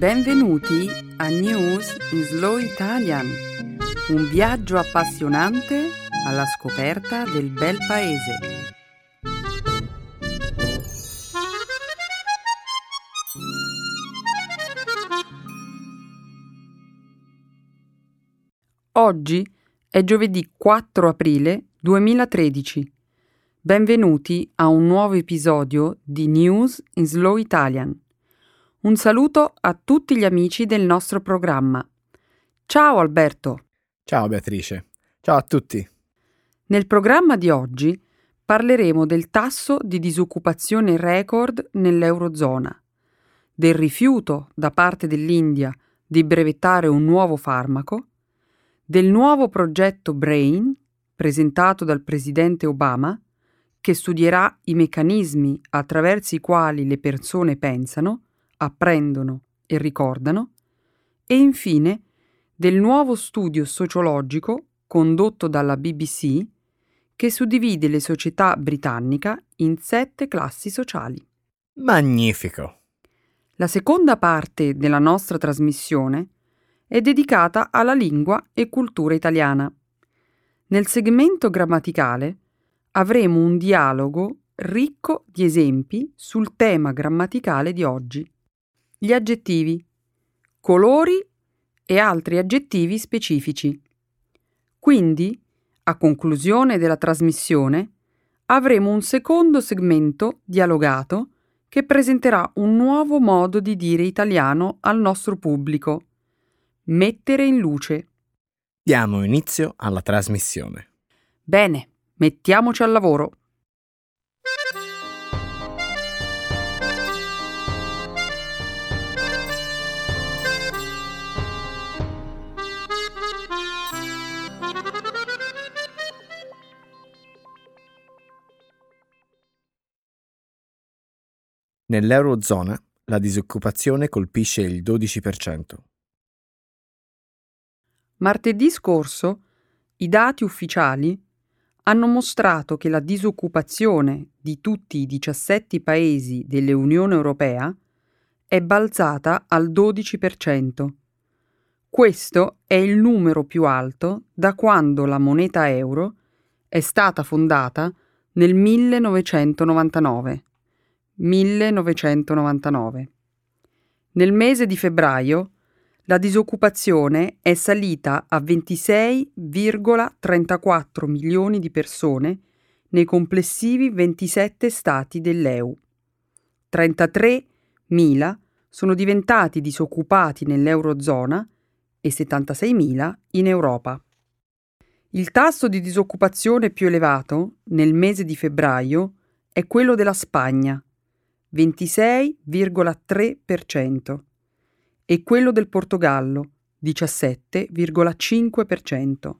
Benvenuti a News in Slow Italian, un viaggio appassionante alla scoperta del bel paese. Oggi è giovedì 4 aprile 2013. Benvenuti a un nuovo episodio di News in Slow Italian. Un saluto a tutti gli amici del nostro programma. Ciao Alberto. Ciao Beatrice. Ciao a tutti. Nel programma di oggi parleremo del tasso di disoccupazione record nell'Eurozona, del rifiuto da parte dell'India di brevettare un nuovo farmaco, del nuovo progetto Brain presentato dal presidente Obama, che studierà i meccanismi attraverso i quali le persone pensano, apprendono e ricordano, e infine del nuovo studio sociologico condotto dalla BBC che suddivide le società britannica in sette classi sociali. Magnifico! La seconda parte della nostra trasmissione è dedicata alla lingua e cultura italiana. Nel segmento grammaticale avremo un dialogo ricco di esempi sul tema grammaticale di oggi. Gli aggettivi, colori e altri aggettivi specifici. Quindi, a conclusione della trasmissione, avremo un secondo segmento dialogato che presenterà un nuovo modo di dire italiano al nostro pubblico. Mettere in luce. Diamo inizio alla trasmissione. Bene, mettiamoci al lavoro. Nell'Eurozona la disoccupazione colpisce il 12%. Martedì scorso i dati ufficiali hanno mostrato che la disoccupazione di tutti i 17 paesi dell'Unione Europea è balzata al 12%. Questo è il numero più alto da quando la moneta euro è stata fondata nel 1999. 1999. Nel mese di febbraio la disoccupazione è salita a 26,34 milioni di persone nei complessivi 27 stati dell'EU. 33.000 sono diventati disoccupati nell'Eurozona e 76.000 in Europa. Il tasso di disoccupazione più elevato nel mese di febbraio è quello della Spagna, 26,3%, e quello del Portogallo, 17,5%.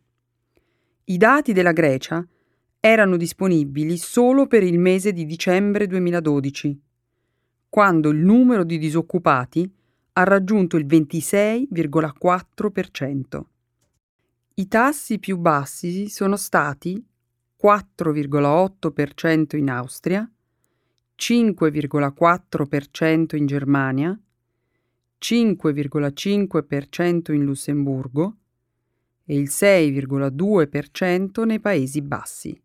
I dati della Grecia erano disponibili solo per il mese di dicembre 2012, quando il numero di disoccupati ha raggiunto il 26,4%. I tassi più bassi sono stati 4,8% in Austria, 5,4% in Germania, 5,5% in Lussemburgo e il 6,2% nei Paesi Bassi.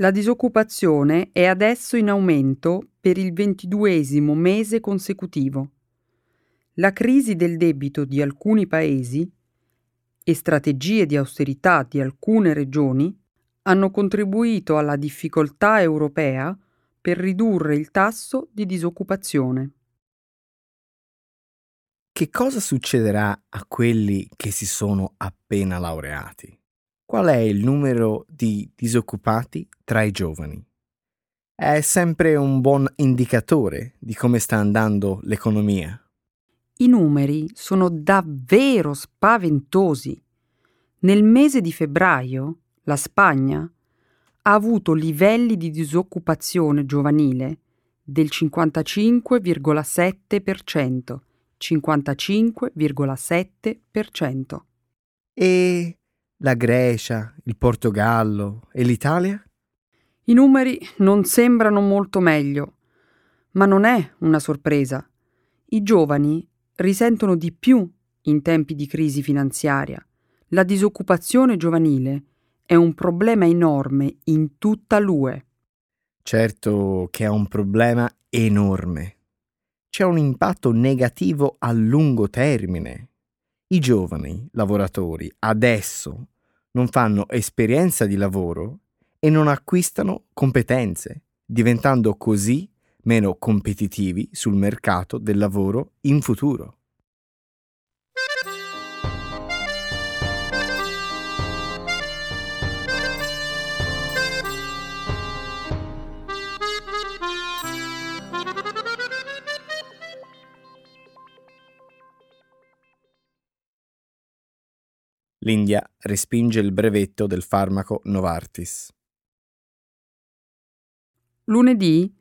La disoccupazione è adesso in aumento per il ventiduesimo mese consecutivo. La crisi del debito di alcuni paesi e strategie di austerità di alcune regioni hanno contribuito alla difficoltà europea per ridurre il tasso di disoccupazione. Che cosa succederà a quelli che si sono appena laureati? Qual è il numero di disoccupati tra i giovani? È sempre un buon indicatore di come sta andando l'economia. I numeri sono davvero spaventosi. Nel mese di febbraio la Spagna ha avuto livelli di disoccupazione giovanile del 55,7%, 55,7%. E la Grecia, il Portogallo e l'Italia? I numeri non sembrano molto meglio, ma non è una sorpresa. I giovani risentono di più in tempi di crisi finanziaria. La disoccupazione giovanile è un problema enorme in tutta l'UE. Certo che è un problema enorme. C'è un impatto negativo a lungo termine. I giovani lavoratori adesso non fanno esperienza di lavoro e non acquistano competenze, diventando così meno competitivi sul mercato del lavoro in futuro. L'India respinge il brevetto del farmaco Novartis. Lunedì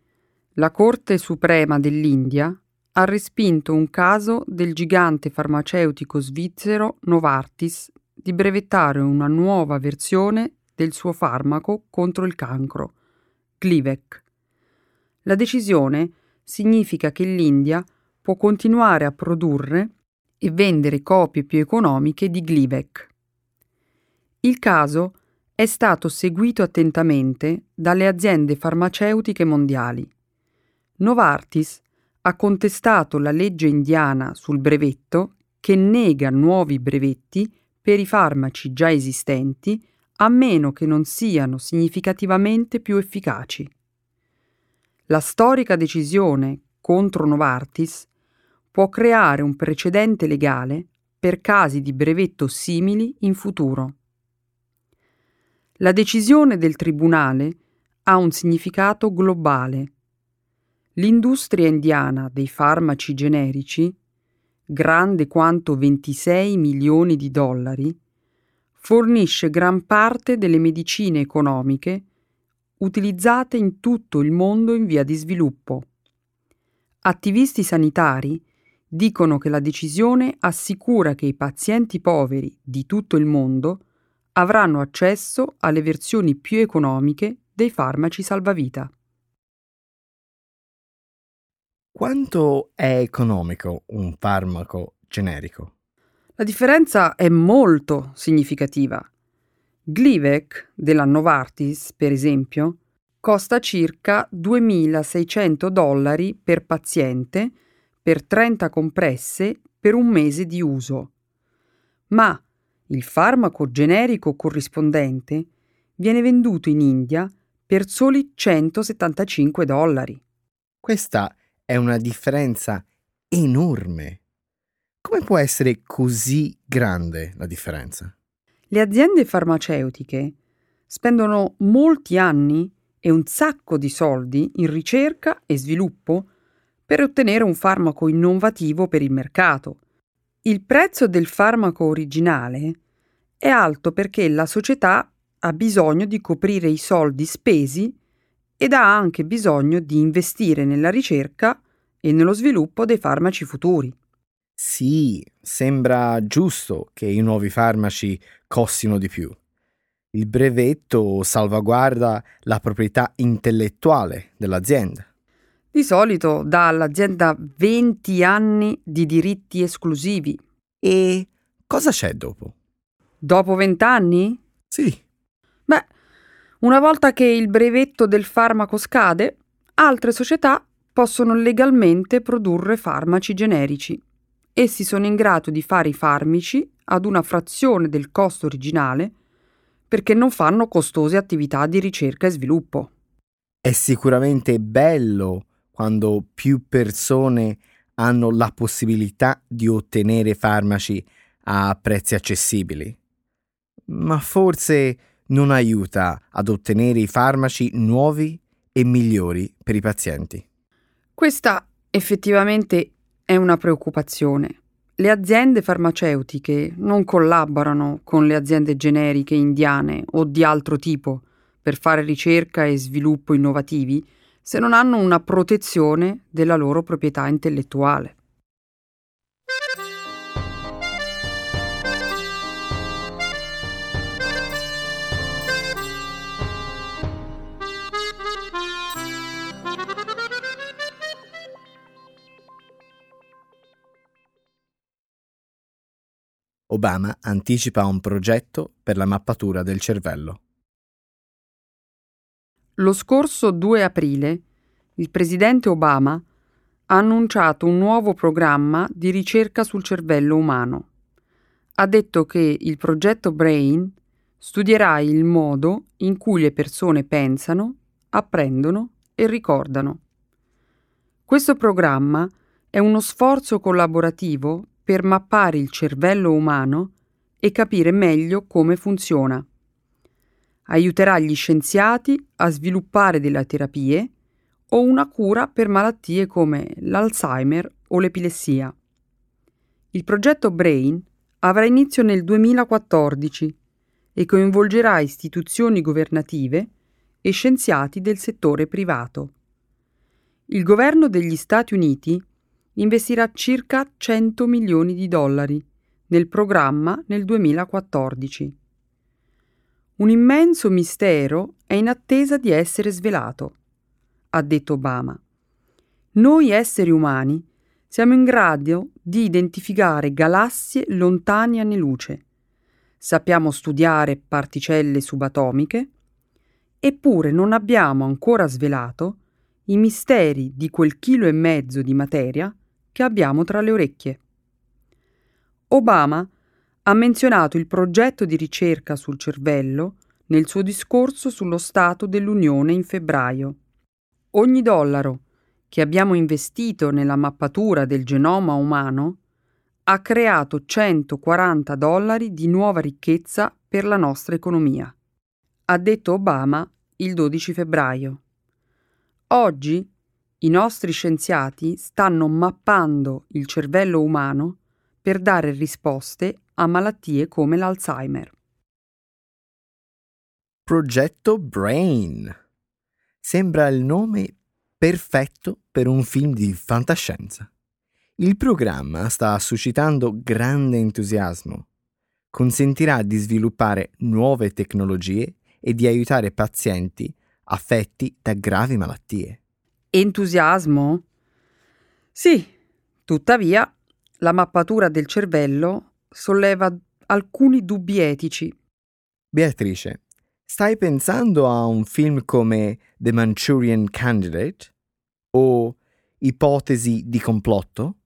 la Corte Suprema dell'India ha respinto un caso del gigante farmaceutico svizzero Novartis di brevettare una nuova versione del suo farmaco contro il cancro, Glivec. La decisione significa che l'India può continuare a produrre e vendere copie più economiche di Glivec. Il caso è stato seguito attentamente dalle aziende farmaceutiche mondiali. Novartis ha contestato la legge indiana sul brevetto che nega nuovi brevetti per i farmaci già esistenti a meno che non siano significativamente più efficaci. La storica decisione contro Novartis può creare un precedente legale per casi di brevetto simili in futuro. La decisione del Tribunale ha un significato globale L'industria indiana dei farmaci generici, grande quanto 26 milioni di dollari, fornisce gran parte delle medicine economiche utilizzate in tutto il mondo in via di sviluppo. Attivisti sanitari dicono che la decisione assicura che i pazienti poveri di tutto il mondo avranno accesso alle versioni più economiche dei farmaci salvavita. Quanto è economico un farmaco generico? La differenza è molto significativa. Glivec della Novartis, per esempio, costa circa 2.600 dollari per paziente per 30 compresse per un mese di uso. Ma il farmaco generico corrispondente viene venduto in India per soli 175 dollari. Questa è una differenza enorme. Come può essere così grande la differenza? Le aziende farmaceutiche spendono molti anni e un sacco di soldi in ricerca e sviluppo per ottenere un farmaco innovativo per il mercato. Il prezzo del farmaco originale è alto perché la società ha bisogno di coprire i soldi spesi ed ha anche bisogno di investire nella ricerca e nello sviluppo dei farmaci futuri. Sì, sembra giusto che i nuovi farmaci costino di più. Il brevetto salvaguarda la proprietà intellettuale dell'azienda. Di solito dà all'azienda 20 anni di diritti esclusivi. E cosa c'è dopo? Dopo 20 anni? Sì. Beh, una volta che il brevetto del farmaco scade, altre società possono legalmente produrre farmaci generici. Essi sono in grado di fare i farmaci ad una frazione del costo originale perché non fanno costose attività di ricerca e sviluppo. È sicuramente bello quando più persone hanno la possibilità di ottenere farmaci a prezzi accessibili. Ma forse non aiuta ad ottenere i farmaci nuovi e migliori per i pazienti. Questa effettivamente è una preoccupazione. Le aziende farmaceutiche non collaborano con le aziende generiche indiane o di altro tipo per fare ricerca e sviluppo innovativi se non hanno una protezione della loro proprietà intellettuale. Obama anticipa un progetto per la mappatura del cervello. Lo scorso 2 aprile il presidente Obama ha annunciato un nuovo programma di ricerca sul cervello umano. Ha detto che il progetto Brain studierà il modo in cui le persone pensano, apprendono e ricordano. Questo programma è uno sforzo collaborativo per mappare il cervello umano e capire meglio come funziona aiuterà gli scienziati a sviluppare delle terapie o una cura per malattie come l'Alzheimer o l'epilessia. Il progetto Brain avrà inizio nel 2014 e coinvolgerà istituzioni governative e scienziati del settore privato. Il governo degli Stati Uniti investirà circa 100 milioni di dollari nel programma nel 2014. Un immenso mistero è in attesa di essere svelato, ha detto Obama. Noi esseri umani siamo in grado di identificare galassie lontane anni luce. Sappiamo studiare particelle subatomiche, eppure non abbiamo ancora svelato i misteri di quel chilo e mezzo di materia che abbiamo tra le orecchie. Obama ha menzionato il progetto di ricerca sul cervello nel suo discorso sullo Stato dell'Unione in febbraio. Ogni dollaro che abbiamo investito nella mappatura del genoma umano ha creato 140 dollari di nuova ricchezza per la nostra economia, ha detto Obama il 12 febbraio. Oggi i nostri scienziati stanno mappando il cervello umano per dare risposte a malattie come l'Alzheimer. Progetto Brain. Sembra il nome perfetto per un film di fantascienza. Il programma sta suscitando grande entusiasmo. Consentirà di sviluppare nuove tecnologie e di aiutare pazienti affetti da gravi malattie. Entusiasmo? Sì, tuttavia la mappatura del cervello solleva alcuni dubbi etici. Beatrice, stai pensando a un film come The Manchurian Candidate o Ipotesi di complotto?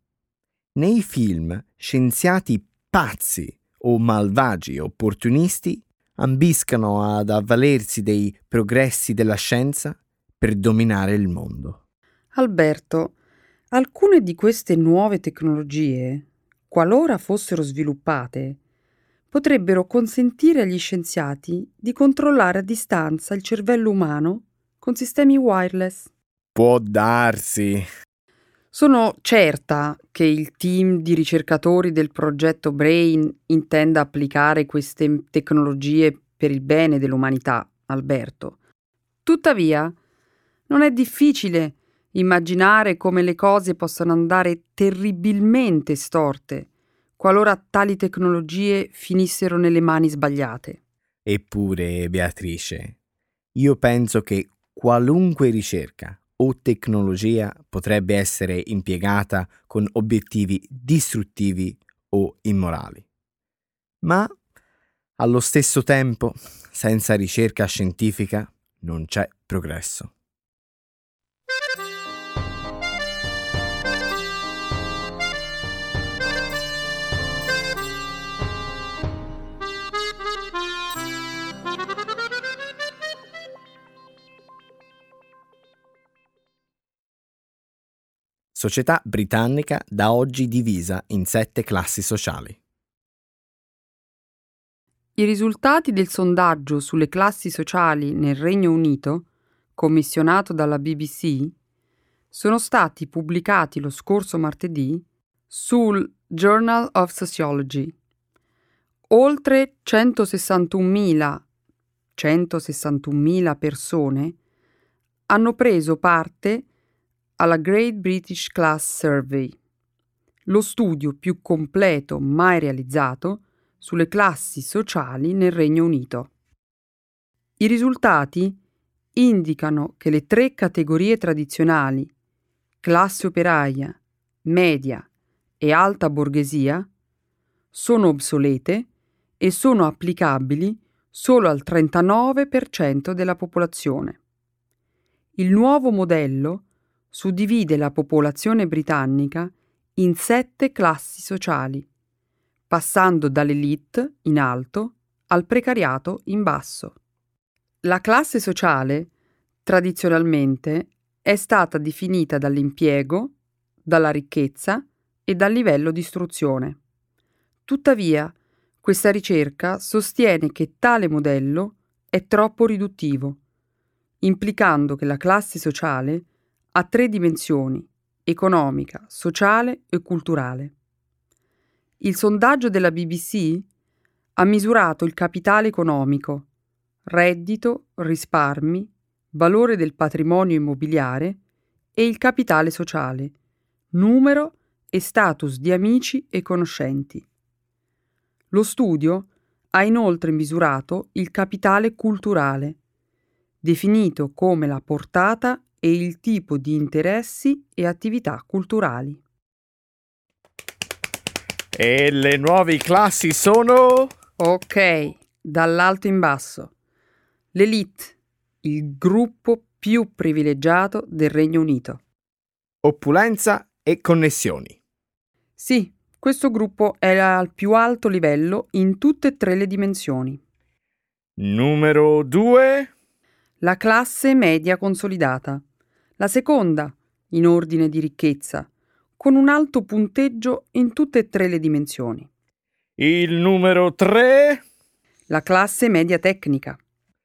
Nei film, scienziati pazzi o malvagi opportunisti ambiscano ad avvalersi dei progressi della scienza per dominare il mondo. Alberto, alcune di queste nuove tecnologie, qualora fossero sviluppate, potrebbero consentire agli scienziati di controllare a distanza il cervello umano con sistemi wireless. Può darsi. Sono certa che il team di ricercatori del progetto Brain intenda applicare queste tecnologie per il bene dell'umanità, Alberto. Tuttavia, non è difficile immaginare come le cose possano andare terribilmente storte qualora tali tecnologie finissero nelle mani sbagliate. Eppure, Beatrice, io penso che qualunque ricerca o tecnologia potrebbe essere impiegata con obiettivi distruttivi o immorali. Ma allo stesso tempo, senza ricerca scientifica non c'è progresso. Società britannica da oggi divisa in sette classi sociali. I risultati del sondaggio sulle classi sociali nel Regno Unito, commissionato dalla BBC, sono stati pubblicati lo scorso martedì sul Journal of Sociology. Oltre 161.000, 161.000 persone hanno preso parte alla Great British Class Survey, lo studio più completo mai realizzato sulle classi sociali nel Regno Unito. I risultati indicano che le tre categorie tradizionali, classe operaia, media e alta borghesia, sono obsolete e sono applicabili solo al 39% della popolazione. Il nuovo modello suddivide la popolazione britannica in sette classi sociali, passando dall'elite in alto al precariato in basso. La classe sociale, tradizionalmente, è stata definita dall'impiego, dalla ricchezza e dal livello di istruzione. Tuttavia, questa ricerca sostiene che tale modello è troppo riduttivo, implicando che la classe sociale ha tre dimensioni, economica, sociale e culturale. Il sondaggio della BBC ha misurato il capitale economico, reddito, risparmi, valore del patrimonio immobiliare e il capitale sociale, numero e status di amici e conoscenti. Lo studio ha inoltre misurato il capitale culturale, definito come la portata e il tipo di interessi e attività culturali. E le nuove classi sono? Ok, dall'alto in basso. L'elite, il gruppo più privilegiato del Regno Unito. Opulenza e connessioni. Sì, questo gruppo è al più alto livello in tutte e tre le dimensioni. Numero 2. La classe media consolidata. La seconda, in ordine di ricchezza, con un alto punteggio in tutte e tre le dimensioni. Il numero 3. La classe media tecnica.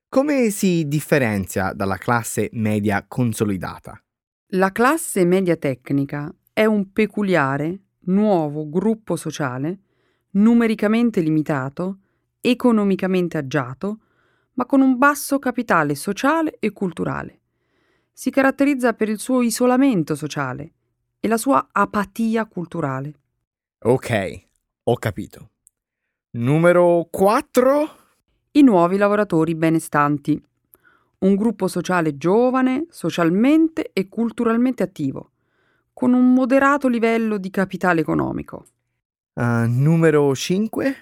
Come si differenzia dalla classe media consolidata? La classe media tecnica è un peculiare nuovo gruppo sociale, numericamente limitato, economicamente agiato, ma con un basso capitale sociale e culturale. Si caratterizza per il suo isolamento sociale e la sua apatia culturale. Ok, ho capito. Numero 4. I nuovi lavoratori benestanti. Un gruppo sociale giovane, socialmente e culturalmente attivo con un moderato livello di capitale economico. Uh, numero 5?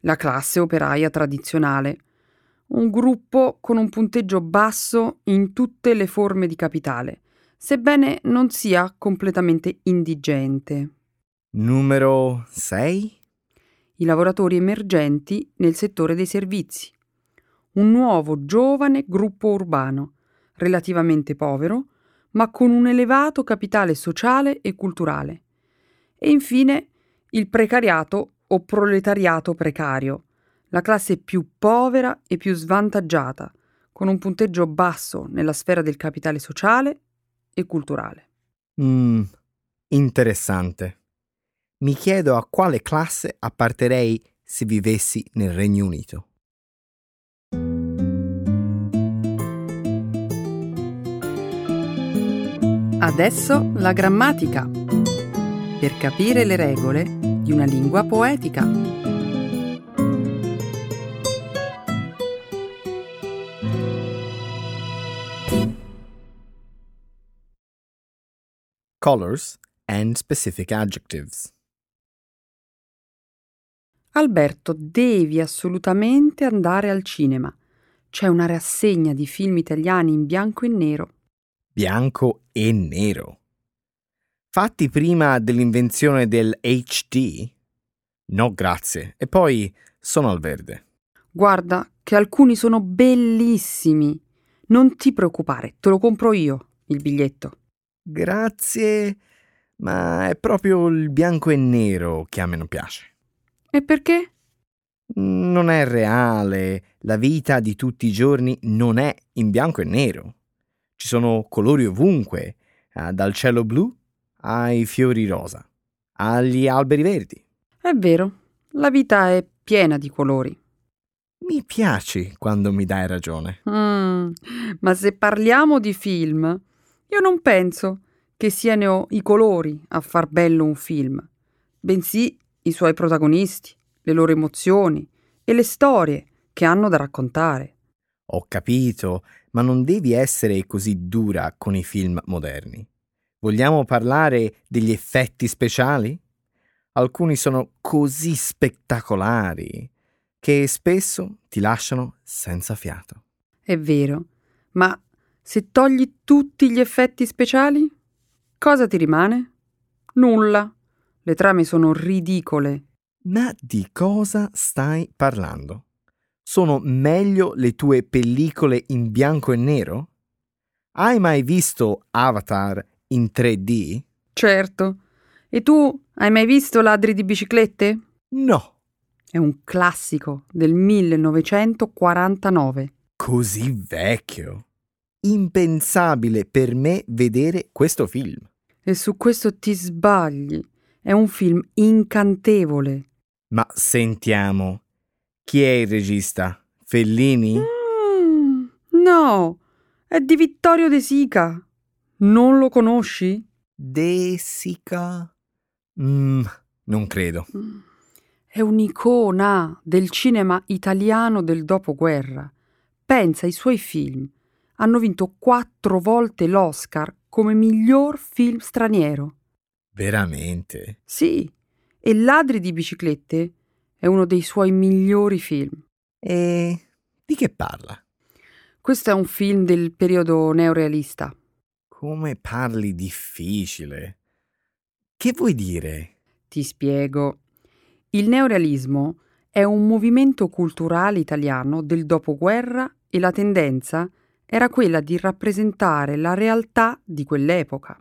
La classe operaia tradizionale. Un gruppo con un punteggio basso in tutte le forme di capitale, sebbene non sia completamente indigente. Numero 6? I lavoratori emergenti nel settore dei servizi. Un nuovo giovane gruppo urbano, relativamente povero, ma con un elevato capitale sociale e culturale. E infine il precariato o proletariato precario, la classe più povera e più svantaggiata, con un punteggio basso nella sfera del capitale sociale e culturale. Mm, interessante. Mi chiedo a quale classe apparterei se vivessi nel Regno Unito. Adesso la grammatica. Per capire le regole di una lingua poetica. Colors and specific adjectives. Alberto, devi assolutamente andare al cinema. C'è una rassegna di film italiani in bianco e nero bianco e nero. Fatti prima dell'invenzione del HD? No, grazie. E poi sono al verde. Guarda che alcuni sono bellissimi. Non ti preoccupare, te lo compro io, il biglietto. Grazie, ma è proprio il bianco e nero che a me non piace. E perché? Non è reale. La vita di tutti i giorni non è in bianco e nero. Ci sono colori ovunque, eh, dal cielo blu ai fiori rosa, agli alberi verdi. È vero, la vita è piena di colori. Mi piaci quando mi dai ragione. Mm, ma se parliamo di film, io non penso che siano i colori a far bello un film, bensì i suoi protagonisti, le loro emozioni e le storie che hanno da raccontare. Ho capito, ma non devi essere così dura con i film moderni. Vogliamo parlare degli effetti speciali? Alcuni sono così spettacolari che spesso ti lasciano senza fiato. È vero, ma se togli tutti gli effetti speciali, cosa ti rimane? Nulla. Le trame sono ridicole. Ma di cosa stai parlando? Sono meglio le tue pellicole in bianco e nero? Hai mai visto Avatar in 3D? Certo. E tu hai mai visto Ladri di biciclette? No. È un classico del 1949. Così vecchio. Impensabile per me vedere questo film. E su questo ti sbagli. È un film incantevole. Ma sentiamo, chi è il regista? Fellini? Mm, no, è di Vittorio De Sica. Non lo conosci? De Sica? Mm, non credo. È un'icona del cinema italiano del dopoguerra. Pensa ai suoi film. Hanno vinto quattro volte l'Oscar come miglior film straniero. Veramente? Sì, e Ladri di biciclette è uno dei suoi migliori film. E di che parla? Questo è un film del periodo neorealista. Come parli difficile. Che vuoi dire? Ti spiego. Il neorealismo è un movimento culturale italiano del dopoguerra e la tendenza era quella di rappresentare la realtà di quell'epoca.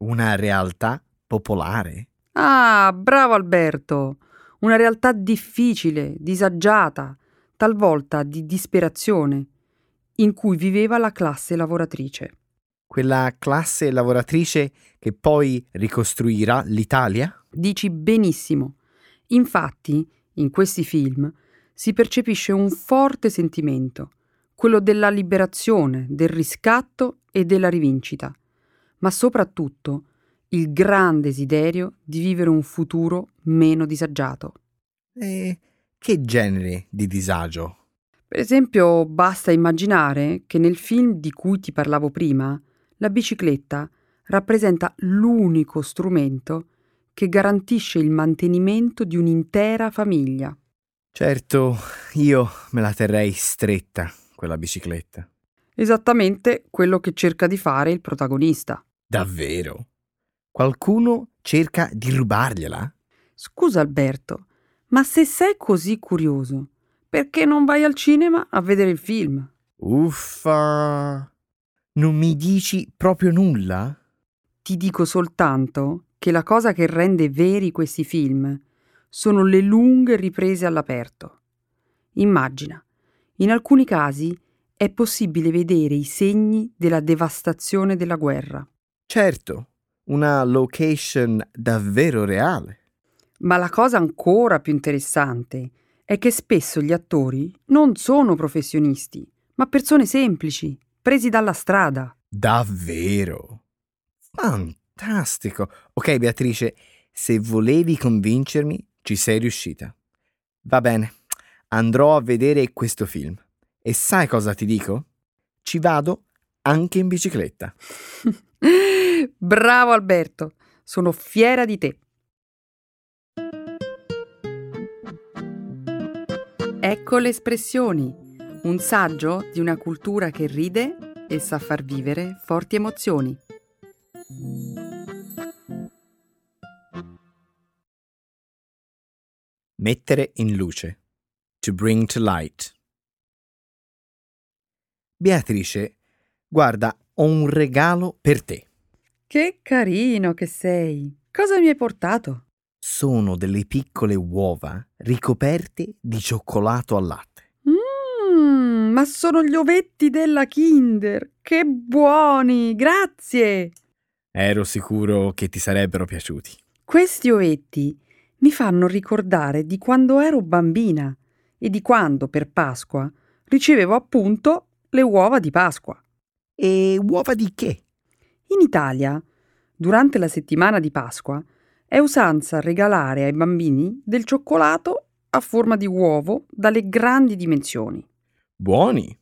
Una realtà popolare? Ah, bravo Alberto! Una realtà difficile, disagiata, talvolta di disperazione, in cui viveva la classe lavoratrice. Quella classe lavoratrice che poi ricostruirà l'Italia? Dici benissimo. Infatti, in questi film si percepisce un forte sentimento, quello della liberazione, del riscatto e della rivincita, ma soprattutto il gran desiderio di vivere un futuro meno disagiato. E che genere di disagio? Per esempio, basta immaginare che nel film di cui ti parlavo prima, la bicicletta rappresenta l'unico strumento che garantisce il mantenimento di un'intera famiglia. Certo, io me la terrei stretta, quella bicicletta. Esattamente quello che cerca di fare il protagonista. Davvero? Qualcuno cerca di rubargliela? Scusa Alberto, ma se sei così curioso, perché non vai al cinema a vedere il film? Uffa. Non mi dici proprio nulla? Ti dico soltanto che la cosa che rende veri questi film sono le lunghe riprese all'aperto. Immagina, in alcuni casi è possibile vedere i segni della devastazione della guerra. Certo, una location davvero reale. Ma la cosa ancora più interessante è che spesso gli attori non sono professionisti, ma persone semplici, presi dalla strada. Davvero? Fantastico. Ok, Beatrice, se volevi convincermi, ci sei riuscita. Va bene, andrò a vedere questo film. E sai cosa ti dico? Ci vado anche in bicicletta. Bravo Alberto, sono fiera di te. Ecco le espressioni, un saggio di una cultura che ride e sa far vivere forti emozioni. Mettere in luce. To bring to light. Beatrice, guarda, ho un regalo per te. Che carino che sei. Cosa mi hai portato? Sono delle piccole uova ricoperte di cioccolato al latte. Mmm, ma sono gli ovetti della Kinder. Che buoni, grazie. Ero sicuro che ti sarebbero piaciuti. Questi ovetti mi fanno ricordare di quando ero bambina e di quando per Pasqua ricevevo appunto le uova di Pasqua. E uova di che? In Italia, durante la settimana di Pasqua, è usanza regalare ai bambini del cioccolato a forma di uovo dalle grandi dimensioni. Buoni.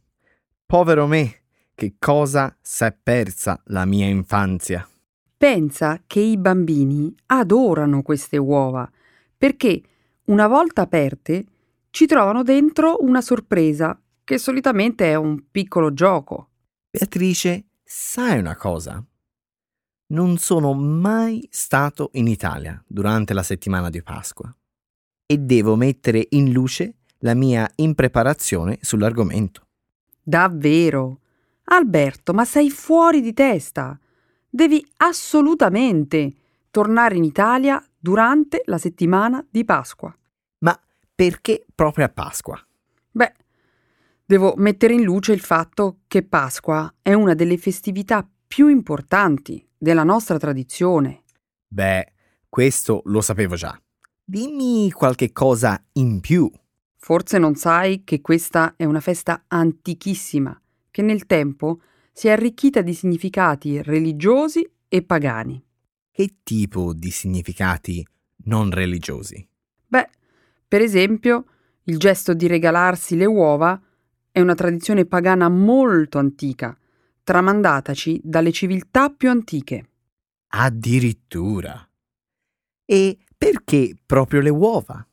Povero me, che cosa s'è persa la mia infanzia. Pensa che i bambini adorano queste uova perché una volta aperte ci trovano dentro una sorpresa, che solitamente è un piccolo gioco. Beatrice, sai una cosa? Non sono mai stato in Italia durante la settimana di Pasqua e devo mettere in luce la mia impreparazione sull'argomento. Davvero? Alberto, ma sei fuori di testa. Devi assolutamente tornare in Italia durante la settimana di Pasqua. Perché proprio a Pasqua? Beh, devo mettere in luce il fatto che Pasqua è una delle festività più importanti della nostra tradizione. Beh, questo lo sapevo già. Dimmi qualche cosa in più. Forse non sai che questa è una festa antichissima, che nel tempo si è arricchita di significati religiosi e pagani. Che tipo di significati non religiosi? Beh, per esempio, il gesto di regalarsi le uova è una tradizione pagana molto antica, tramandataci dalle civiltà più antiche. Addirittura. E perché proprio le uova?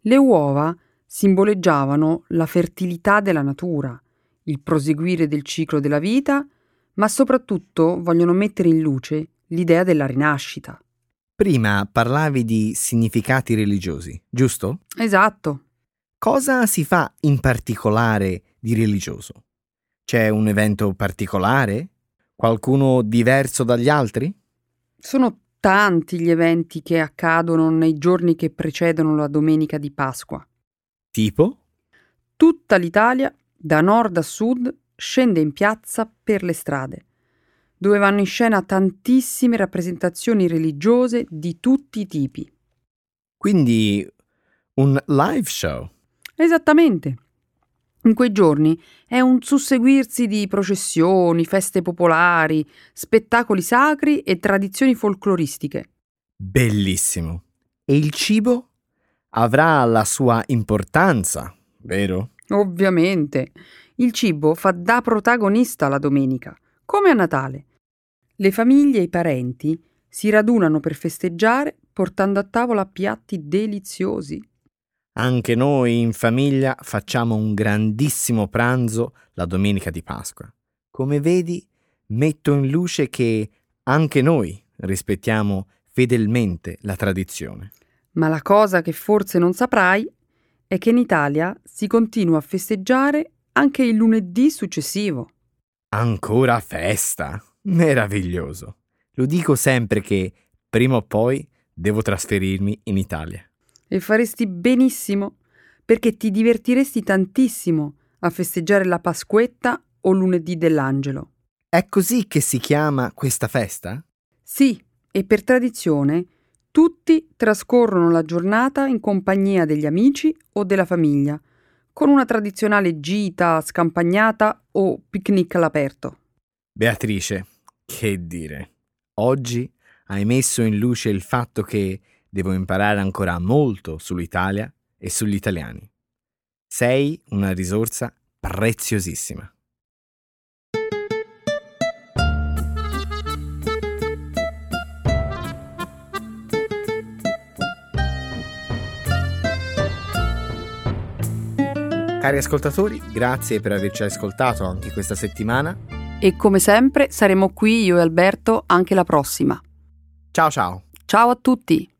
Le uova simboleggiavano la fertilità della natura, il proseguire del ciclo della vita, ma soprattutto vogliono mettere in luce l'idea della rinascita. Prima parlavi di significati religiosi, giusto? Esatto. Cosa si fa in particolare di religioso? C'è un evento particolare? Qualcuno diverso dagli altri? Sono tanti gli eventi che accadono nei giorni che precedono la domenica di Pasqua. Tipo? Tutta l'Italia, da nord a sud, scende in piazza per le strade, dove vanno in scena tantissime rappresentazioni religiose di tutti i tipi. Quindi un live show? Esattamente. In quei giorni è un susseguirsi di processioni, feste popolari, spettacoli sacri e tradizioni folcloristiche. Bellissimo. E il cibo? Avrà la sua importanza, vero? Ovviamente. Il cibo fa da protagonista la domenica, come a Natale. Le famiglie e i parenti si radunano per festeggiare portando a tavola piatti deliziosi. Anche noi in famiglia facciamo un grandissimo pranzo la domenica di Pasqua. Come vedi, metto in luce che anche noi rispettiamo fedelmente la tradizione. Ma la cosa che forse non saprai è che in Italia si continua a festeggiare anche il lunedì successivo. Ancora festa? Meraviglioso. Lo dico sempre che prima o poi devo trasferirmi in Italia. E faresti benissimo, perché ti divertiresti tantissimo a festeggiare la Pasquetta o lunedì dell'Angelo. È così che si chiama questa festa? Sì, e per tradizione tutti trascorrono la giornata in compagnia degli amici o della famiglia, con una tradizionale gita scampagnata o picnic all'aperto. Beatrice, che dire. Oggi hai messo in luce il fatto che devo imparare ancora molto sull'Italia e sugli italiani. Sei una risorsa preziosissima. Cari ascoltatori, grazie per averci ascoltato anche questa settimana. E come sempre saremo qui io e Alberto anche la prossima. Ciao ciao. Ciao a tutti!